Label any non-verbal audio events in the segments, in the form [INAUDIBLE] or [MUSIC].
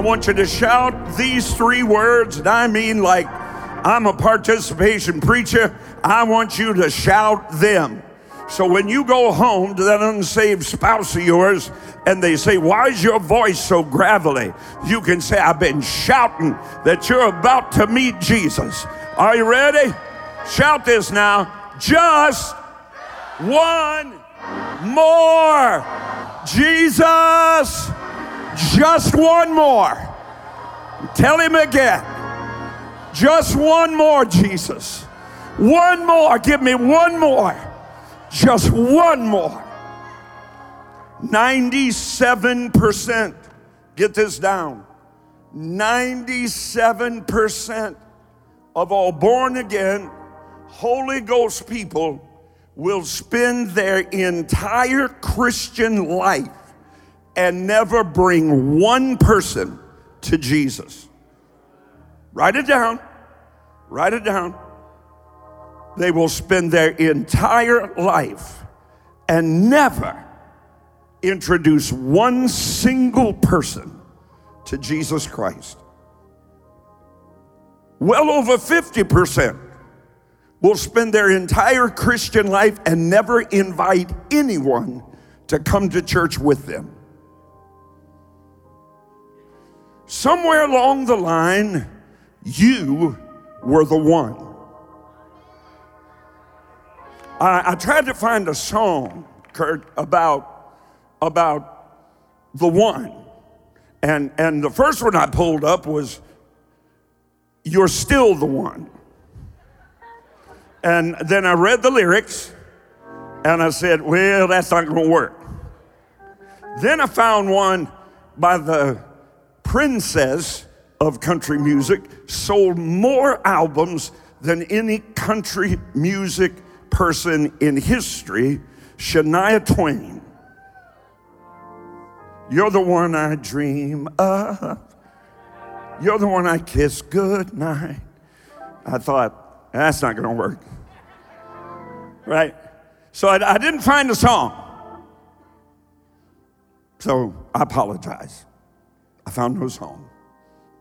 I want you to shout these three words, and I mean like I'm a participation preacher. I want you to shout them. So when you go home to that unsaved spouse of yours and they say, Why is your voice so gravelly? You can say, I've been shouting that you're about to meet Jesus. Are you ready? Shout this now. Just one more. Jesus, just one more. Tell him again. Just one more, Jesus. One more. Give me one more. Just one more. 97%, get this down 97% of all born again, Holy Ghost people will spend their entire Christian life and never bring one person to Jesus. Write it down. Write it down. They will spend their entire life and never introduce one single person to Jesus Christ. Well over 50% will spend their entire Christian life and never invite anyone to come to church with them. Somewhere along the line, you were the one. I, I tried to find a song, Kurt, about, about the one. And, and the first one I pulled up was, You're Still the One. And then I read the lyrics and I said, Well, that's not going to work. Then I found one by the princess of country music, sold more albums than any country music person in history, Shania Twain. You're the one I dream of. You're the one I kiss goodnight. I thought, that's not going to work. Right? So I, I didn't find a song. So I apologize. I found those home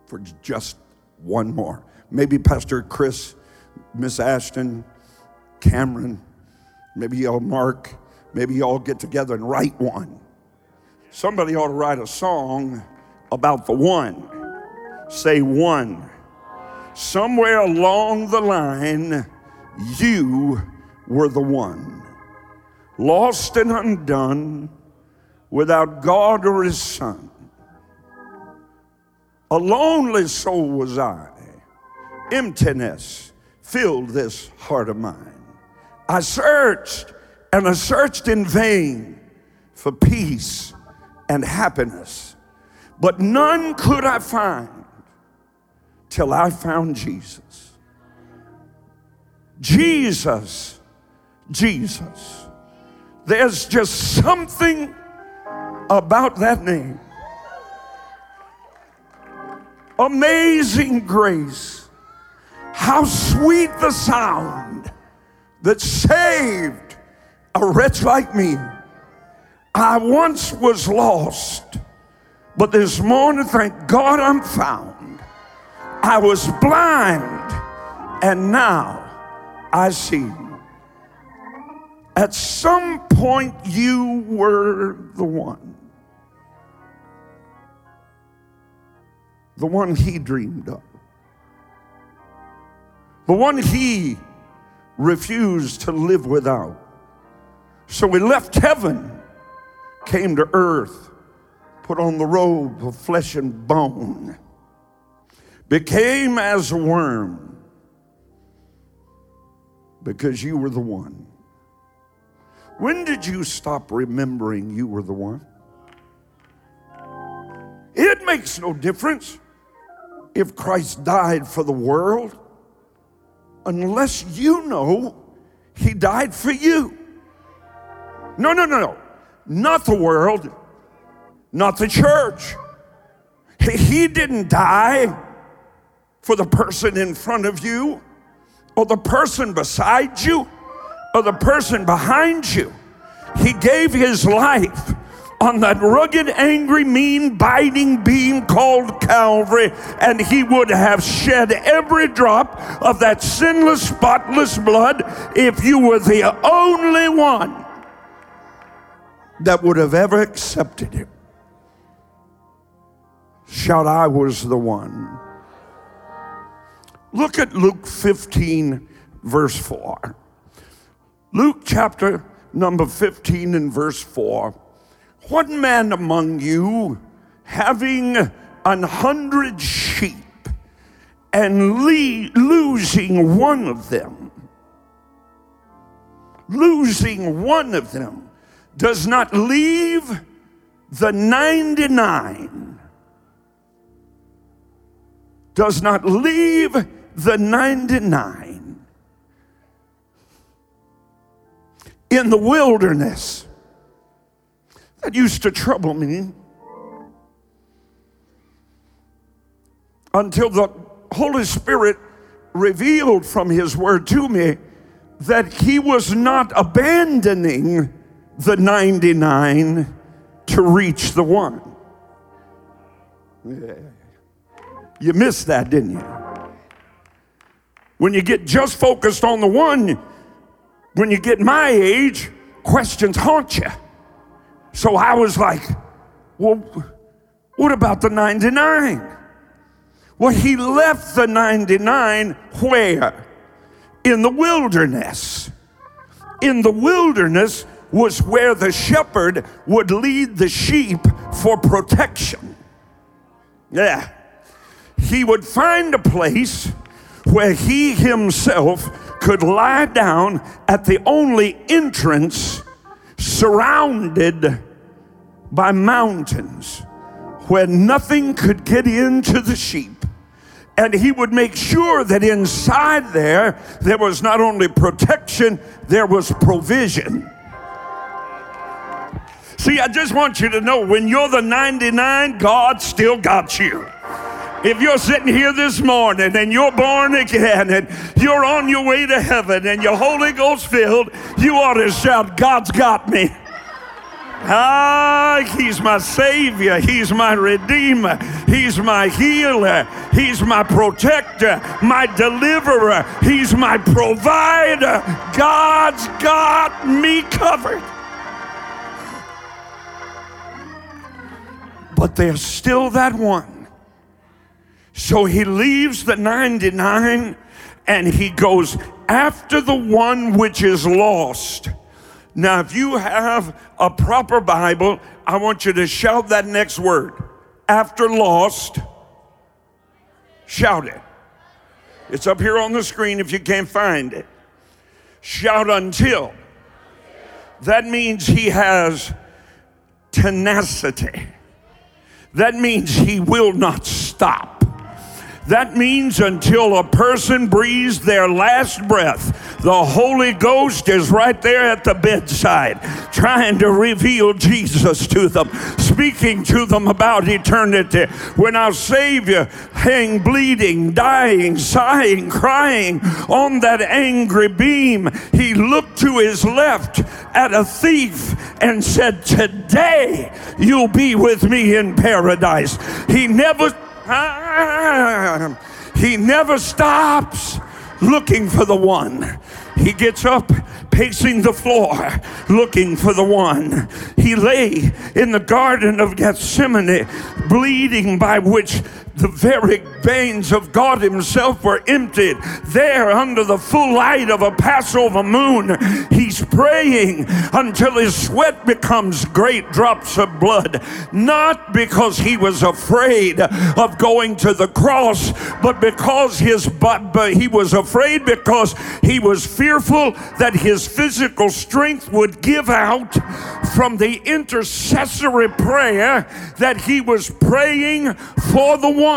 for just one more. Maybe Pastor Chris, Miss Ashton, Cameron, maybe y'all Mark, maybe y'all get together and write one. Somebody ought to write a song about the one. Say one. Somewhere along the line, you were the one. Lost and undone, without God or His Son. A lonely soul was I. Emptiness filled this heart of mine. I searched and I searched in vain for peace and happiness, but none could I find till I found Jesus. Jesus, Jesus. There's just something about that name. Amazing grace. How sweet the sound that saved a wretch like me. I once was lost, but this morning, thank God I'm found. I was blind, and now I see. At some point, you were the one. The one he dreamed of. The one he refused to live without. So he left heaven, came to earth, put on the robe of flesh and bone, became as a worm because you were the one. When did you stop remembering you were the one? It makes no difference if Christ died for the world unless you know he died for you. No, no, no, no. Not the world, not the church. He didn't die for the person in front of you or the person beside you or the person behind you. He gave his life on that rugged, angry, mean, biting beam called Calvary, and he would have shed every drop of that sinless, spotless blood if you were the only one that would have ever accepted him. Shout, I was the one. Look at Luke 15, verse 4. Luke chapter number 15 and verse 4. What man among you having an hundred sheep and le- losing one of them, losing one of them, does not leave the 99, does not leave the 99 in the wilderness. That used to trouble me until the Holy Spirit revealed from His Word to me that He was not abandoning the 99 to reach the one. You missed that, didn't you? When you get just focused on the one, when you get my age, questions haunt you. So I was like, well, what about the 99? Well, he left the 99 where? In the wilderness. In the wilderness was where the shepherd would lead the sheep for protection. Yeah. He would find a place where he himself could lie down at the only entrance surrounded by mountains where nothing could get into the sheep. And he would make sure that inside there, there was not only protection, there was provision. See, I just want you to know when you're the 99, God still got you. If you're sitting here this morning and you're born again and you're on your way to heaven and you're Holy Ghost filled, you ought to shout, God's got me. Ah, he's my savior. He's my redeemer. He's my healer. He's my protector, my deliverer. He's my provider. God's got me covered. But there's still that one so he leaves the 99 and he goes after the one which is lost. Now, if you have a proper Bible, I want you to shout that next word. After lost, shout it. It's up here on the screen if you can't find it. Shout until. That means he has tenacity. That means he will not stop. That means until a person breathes their last breath, the Holy Ghost is right there at the bedside, trying to reveal Jesus to them, speaking to them about eternity. When our Savior hang bleeding, dying, sighing, crying on that angry beam, he looked to his left at a thief and said, Today you'll be with me in paradise. He never he never stops looking for the one. He gets up, pacing the floor, looking for the one. He lay in the Garden of Gethsemane, bleeding by which the very veins of God Himself were emptied. There, under the full light of a Passover moon, He's praying until his sweat becomes great drops of blood. Not because he was afraid of going to the cross, but because his but he was afraid because he was fearful that his physical strength would give out from the intercessory prayer that he was praying for the one.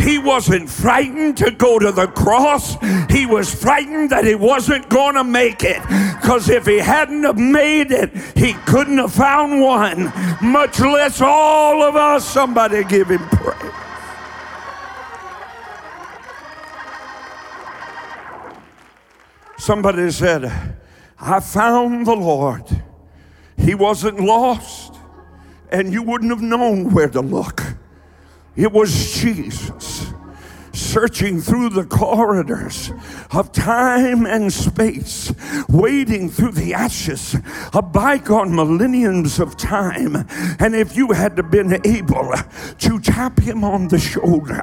He wasn't frightened to go to the cross, he was frightened that he wasn't going to make it. Because if he hadn't have made it, he couldn't have found one, much less all of us. Somebody give him praise. Somebody said, I found the Lord. He wasn't lost, and you wouldn't have known where to look. It was Jesus searching through the corridors of time and space, wading through the ashes of bygone millenniums of time. And if you had been able to tap him on the shoulder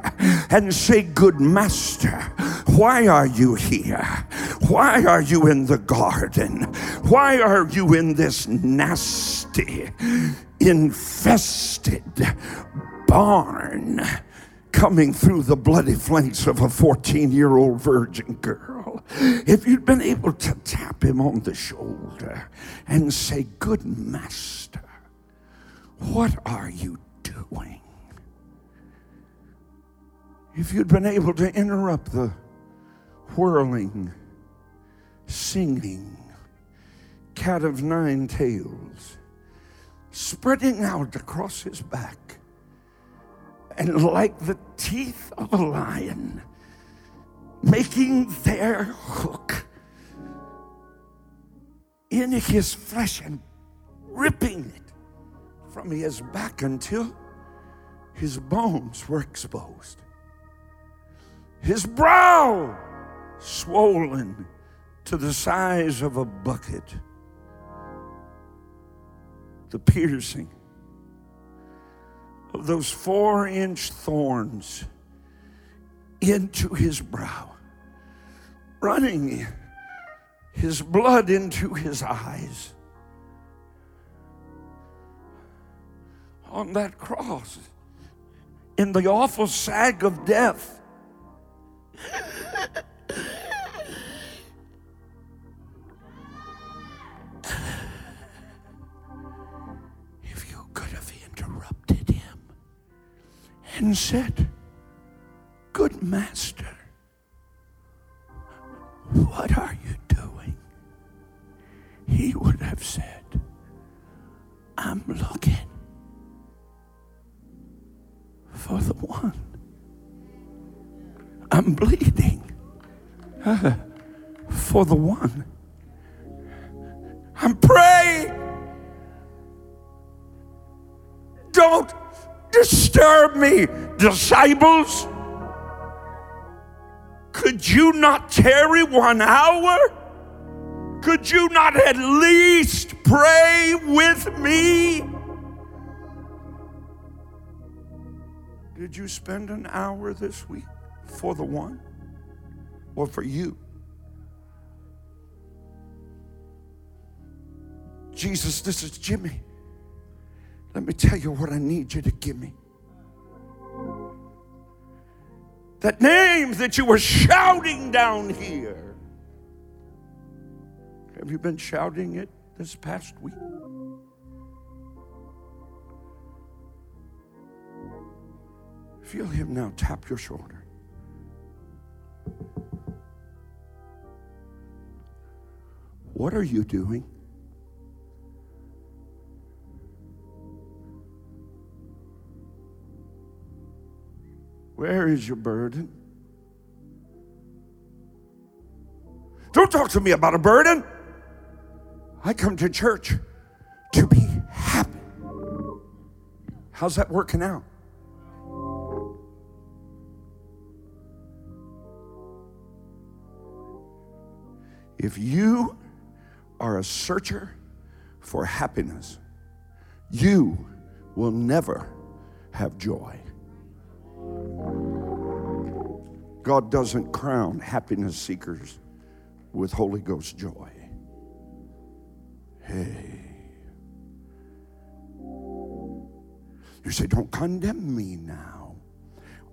and say, Good Master, why are you here? Why are you in the garden? Why are you in this nasty, infested barn? coming through the bloody flanks of a 14 year old virgin girl, if you'd been able to tap him on the shoulder and say, Good master, what are you doing? If you'd been able to interrupt the whirling, singing cat of nine tails, spreading out across his back and like the teeth of a lion, making their hook in his flesh and ripping it from his back until his bones were exposed. His brow swollen to the size of a bucket. The piercing of those four inch thorns into his brow, running his blood into his eyes. On that cross, in the awful sag of death. And said, Good master, what are you doing? He would have said, I'm looking for the one. I'm bleeding [LAUGHS] for the one. Disturb me, disciples? Could you not tarry one hour? Could you not at least pray with me? Did you spend an hour this week for the one or for you? Jesus, this is Jimmy. Let me tell you what I need you to give me. That name that you were shouting down here. Have you been shouting it this past week? Feel him now. Tap your shoulder. What are you doing? Where is your burden? Don't talk to me about a burden. I come to church to be happy. How's that working out? If you are a searcher for happiness, you will never have joy. God doesn't crown happiness seekers with Holy Ghost joy. Hey. You say, don't condemn me now.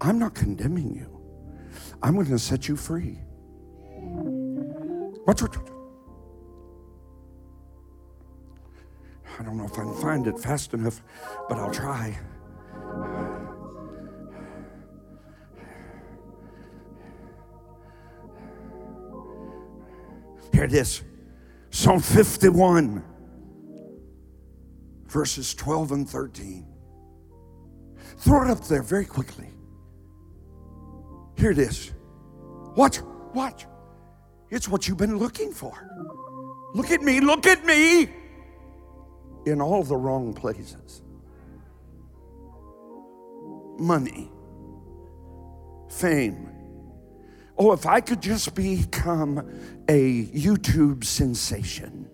I'm not condemning you. I'm going to set you free. Watch, watch, watch. I don't know if I can find it fast enough, but I'll try. Here it is Psalm 51, verses 12 and 13. Throw it up there very quickly. Here it is. Watch, watch. It's what you've been looking for. Look at me, look at me. In all the wrong places. money, fame. Oh, if I could just become a YouTube sensation.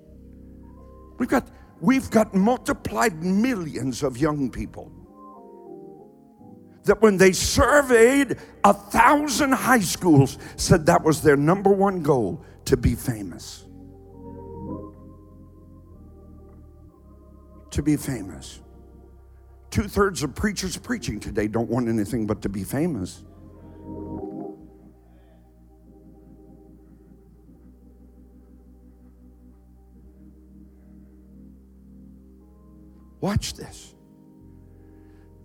We've got, we've got multiplied millions of young people that when they surveyed a thousand high schools said that was their number one goal to be famous. To be famous. Two-thirds of preachers preaching today don't want anything but to be famous watch this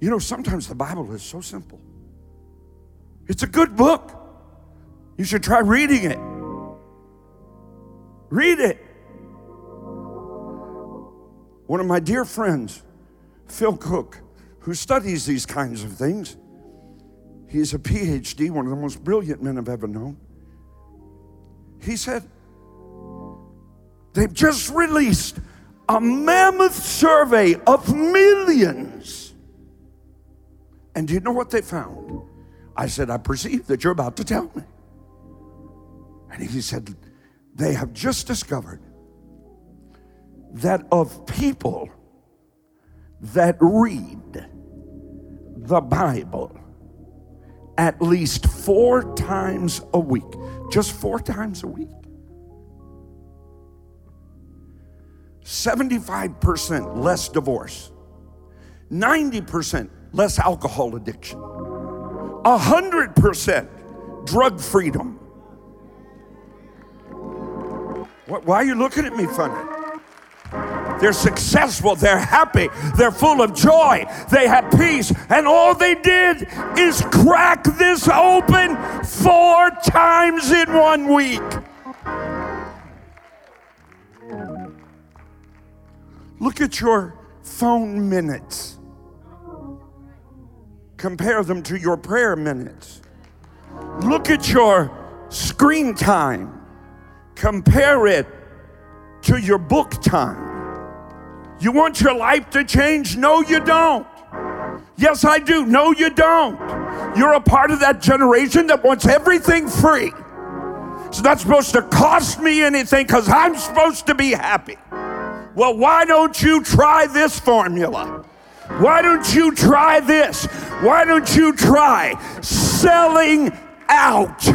you know, sometimes the Bible is so simple. It's a good book. You should try reading it. Read it. One of my dear friends, Phil Cooke, who studies these kinds of things, he's a PhD, one of the most brilliant men I've ever known. He said, They've just released a mammoth survey of millions and do you know what they found? I said, I perceive that you're about to tell me. And he said, They have just discovered that of people that read the Bible at least four times a week, just four times a week, 75% less divorce, 90% less alcohol addiction, 100% drug freedom. Why are you looking at me funny? They're successful, they're happy, they're full of joy, they have peace, and all they did is crack this open four times in one week. Look at your phone minutes. Compare them to your prayer minutes. Look at your screen time. Compare it to your book time. You want your life to change? No, you don't. Yes, I do. No, you don't. You're a part of that generation that wants everything free. It's not supposed to cost me anything because I'm supposed to be happy. Well, why don't you try this formula? Why don't you try this? Why don't you try selling out?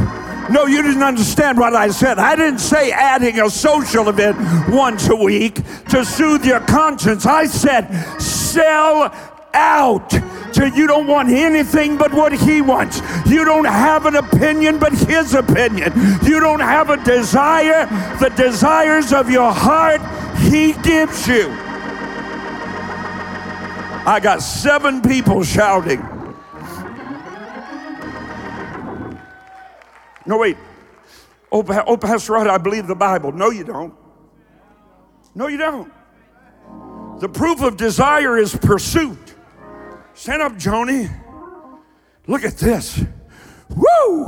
No, you didn't understand what I said. I didn't say adding a social event once a week to soothe your conscience. I said sell out till you don't want anything but what he wants. You don't have an opinion but his opinion. You don't have a desire, the desires of your heart he gives you. I got seven people shouting. No, wait. Oh, oh, Pastor Rod, I believe the Bible. No, you don't. No, you don't. The proof of desire is pursuit. Stand up, Joni. Look at this. Woo!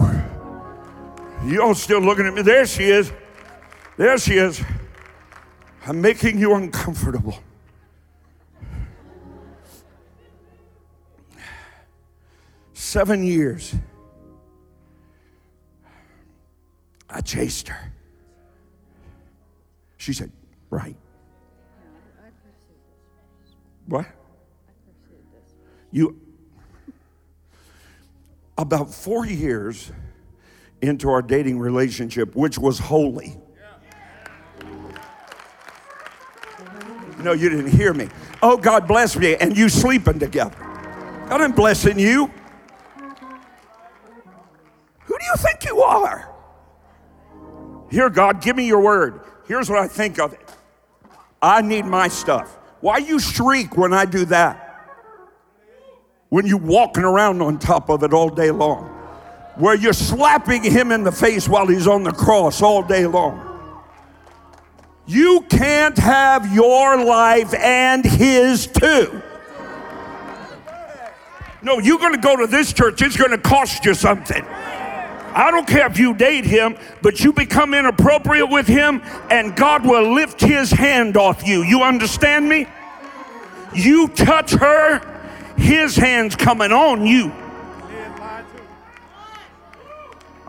You all still looking at me? There she is. There she is. I'm making you uncomfortable. Seven years. I chased her. She said, Right. What? You, about four years into our dating relationship, which was holy. No, you didn't hear me. Oh, God bless me, and you sleeping together. God, I'm blessing you. Who do you think you are? Here, God, give me your word. Here's what I think of it. I need my stuff. Why you shriek when I do that? When you walking around on top of it all day long. Where you're slapping him in the face while he's on the cross all day long. You can't have your life and his too. No, you're going to go to this church, it's going to cost you something. I don't care if you date him, but you become inappropriate with him, and God will lift his hand off you. You understand me? You touch her, his hand's coming on you.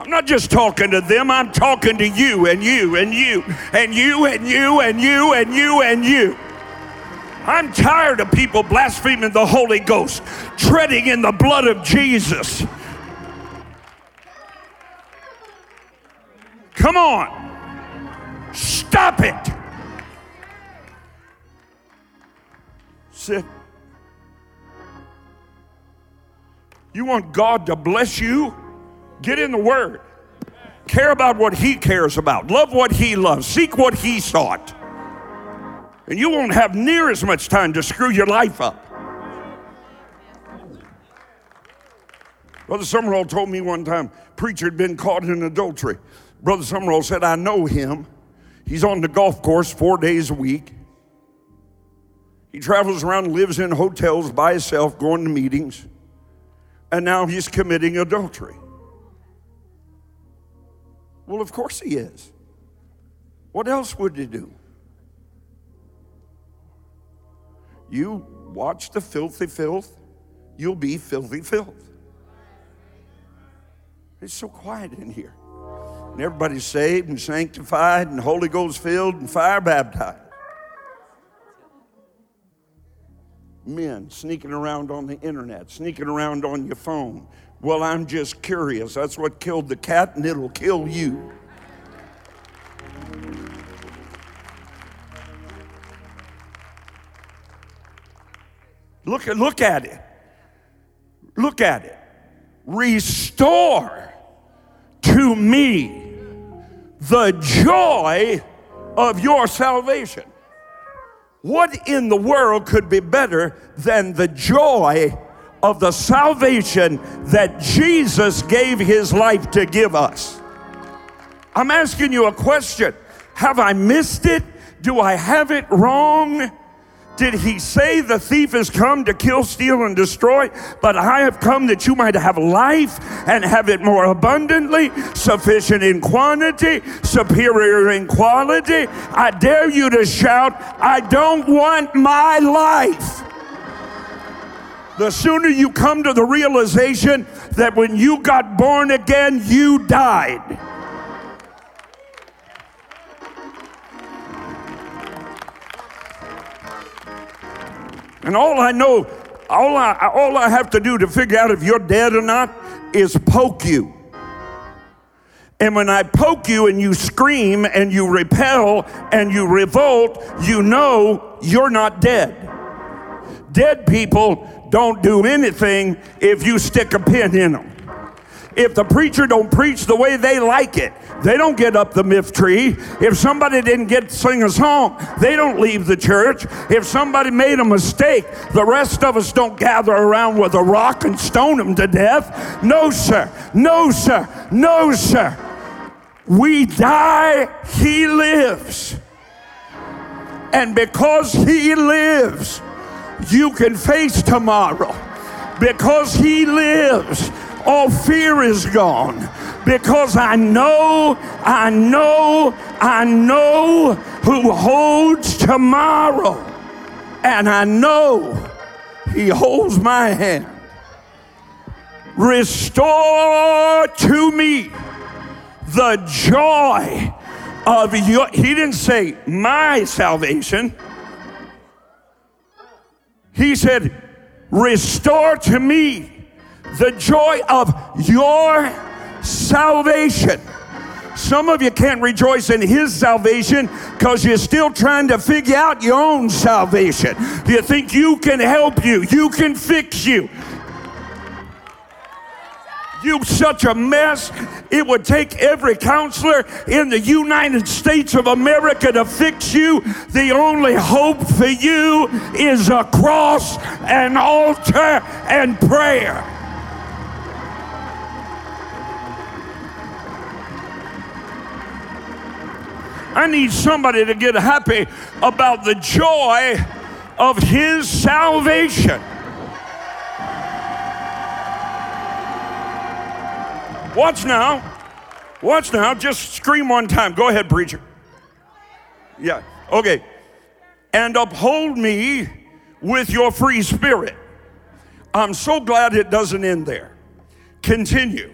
I'm not just talking to them, I'm talking to you and you and you and you and you and you and you and you. I'm tired of people blaspheming the Holy Ghost, treading in the blood of Jesus. Come on. Stop it. Sit. You want God to bless you? Get in the Word. Care about what He cares about. Love what He loves. Seek what He sought. And you won't have near as much time to screw your life up. Brother Sumrall told me one time, preacher had been caught in adultery. Brother Sumrall said, I know him. He's on the golf course four days a week. He travels around, lives in hotels by himself, going to meetings, and now he's committing adultery. Well, of course he is. What else would he do? You watch the filthy filth, you'll be filthy filth. It's so quiet in here. And everybody's saved and sanctified and Holy Ghost filled and fire baptized. Men sneaking around on the internet, sneaking around on your phone, well, I'm just curious. That's what killed the cat, and it'll kill you. Look at, look at it. Look at it. Restore to me the joy of your salvation. What in the world could be better than the joy of the salvation that Jesus gave his life to give us. I'm asking you a question. Have I missed it? Do I have it wrong? Did he say the thief has come to kill, steal, and destroy? But I have come that you might have life and have it more abundantly, sufficient in quantity, superior in quality. I dare you to shout, I don't want my life the sooner you come to the realization that when you got born again, you died. And all I know, all I, all I have to do to figure out if you're dead or not is poke you. And when I poke you and you scream and you repel and you revolt, you know you're not dead. Dead people don't do anything if you stick a pin in them. If the preacher don't preach the way they like it, they don't get up the miff tree. If somebody didn't get to sing a song, they don't leave the church. If somebody made a mistake, the rest of us don't gather around with a rock and stone them to death. No, sir. No, sir. No, sir. We die, he lives. And because he lives, you can face tomorrow. Because He lives, all fear is gone. Because I know, I know, I know who holds tomorrow. And I know He holds my hand. Restore to me the joy of your, he didn't say my salvation. He said, Restore to me the joy of your salvation. Some of you can't rejoice in his salvation because you're still trying to figure out your own salvation. Do you think you can help you, you can fix you. You such a mess. It would take every counselor in the United States of America to fix you. The only hope for you is a cross, an altar, and prayer. I need somebody to get happy about the joy of his salvation. Watch now. Watch now. Just scream one time. Go ahead, preacher. Yeah. Okay. And uphold me with your free spirit. I'm so glad it doesn't end there. Continue.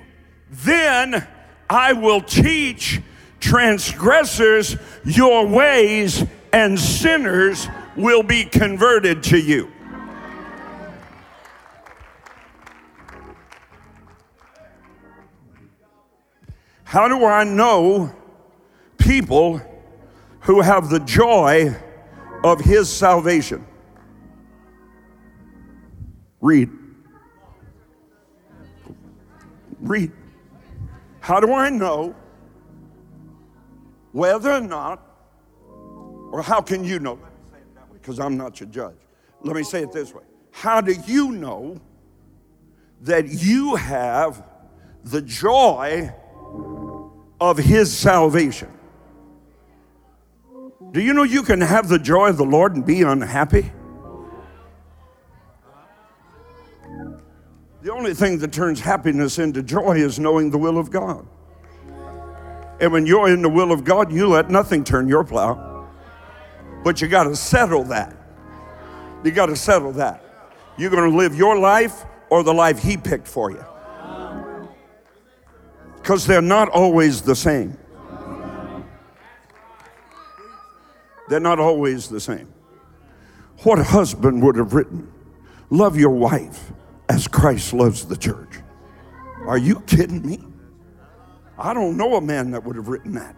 Then I will teach transgressors your ways, and sinners will be converted to you. How do I know people who have the joy of his salvation? Read. Read. How do I know whether or not, or how can you know? Because I'm not your judge. Let me say it this way How do you know that you have the joy of his salvation? Do you know you can have the joy of the Lord and be unhappy? The only thing that turns happiness into joy is knowing the will of God. And when you're in the will of God, you let nothing turn your plow. But you got to settle that. You got to settle that. You're going to live your life or the life He picked for you. Because they're not always the same. They're not always the same. What husband would have written, Love your wife as Christ loves the church. Are you kidding me? I don't know a man that would have written that.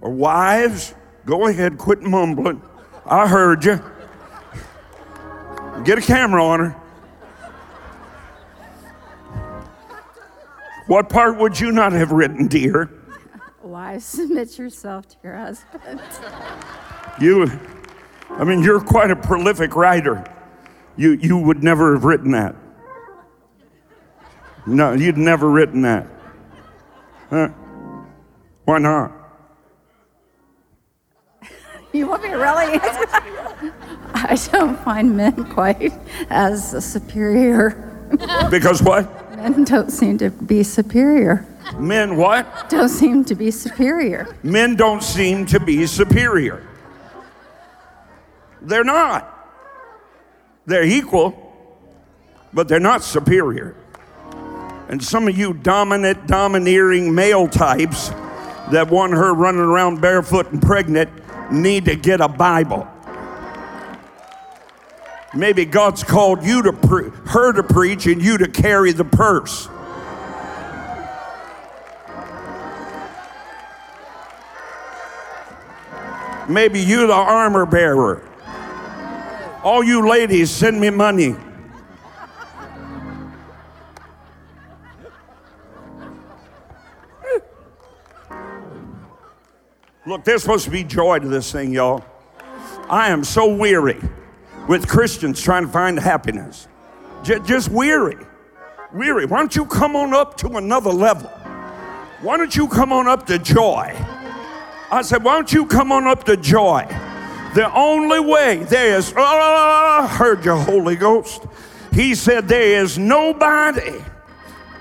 Or wives, go ahead, quit mumbling. I heard you. Get a camera on her. What part would you not have written, dear? Wives, [LAUGHS] submit yourself to your husband. You, I mean, you're quite a prolific writer you, you would never have written that. No, you'd never written that. Huh? Why not? [LAUGHS] You want me to really answer? [LAUGHS] I don't find men quite as superior. Because what? Men don't seem to be superior. Men what? Don't seem to be superior. Men don't seem to be superior. They're not. They're equal, but they're not superior. And some of you dominant, domineering male types that want her running around barefoot and pregnant need to get a Bible. Maybe God's called you to pre- her to preach and you to carry the purse. Maybe you the armor bearer. All you ladies, send me money. Look, there's supposed to be joy to this thing, y'all. I am so weary with Christians trying to find happiness. J- just weary. Weary. Why don't you come on up to another level? Why don't you come on up to joy? I said, why don't you come on up to joy? The only way there is, oh, oh, oh, oh I heard your Holy Ghost. He said, There is nobody.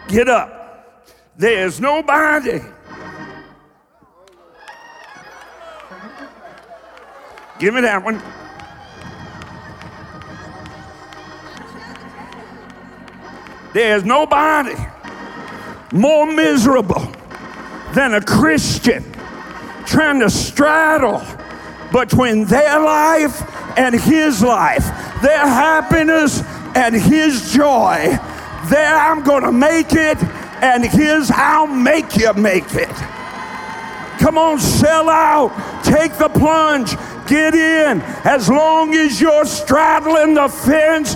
Get up. There is nobody. Give me that one. There's nobody more miserable than a Christian trying to straddle between their life and his life, their happiness and his joy. There, I'm to make it, and his, I'll make you make it. Come on, sell out, take the plunge, get in. As long as you're straddling the fence,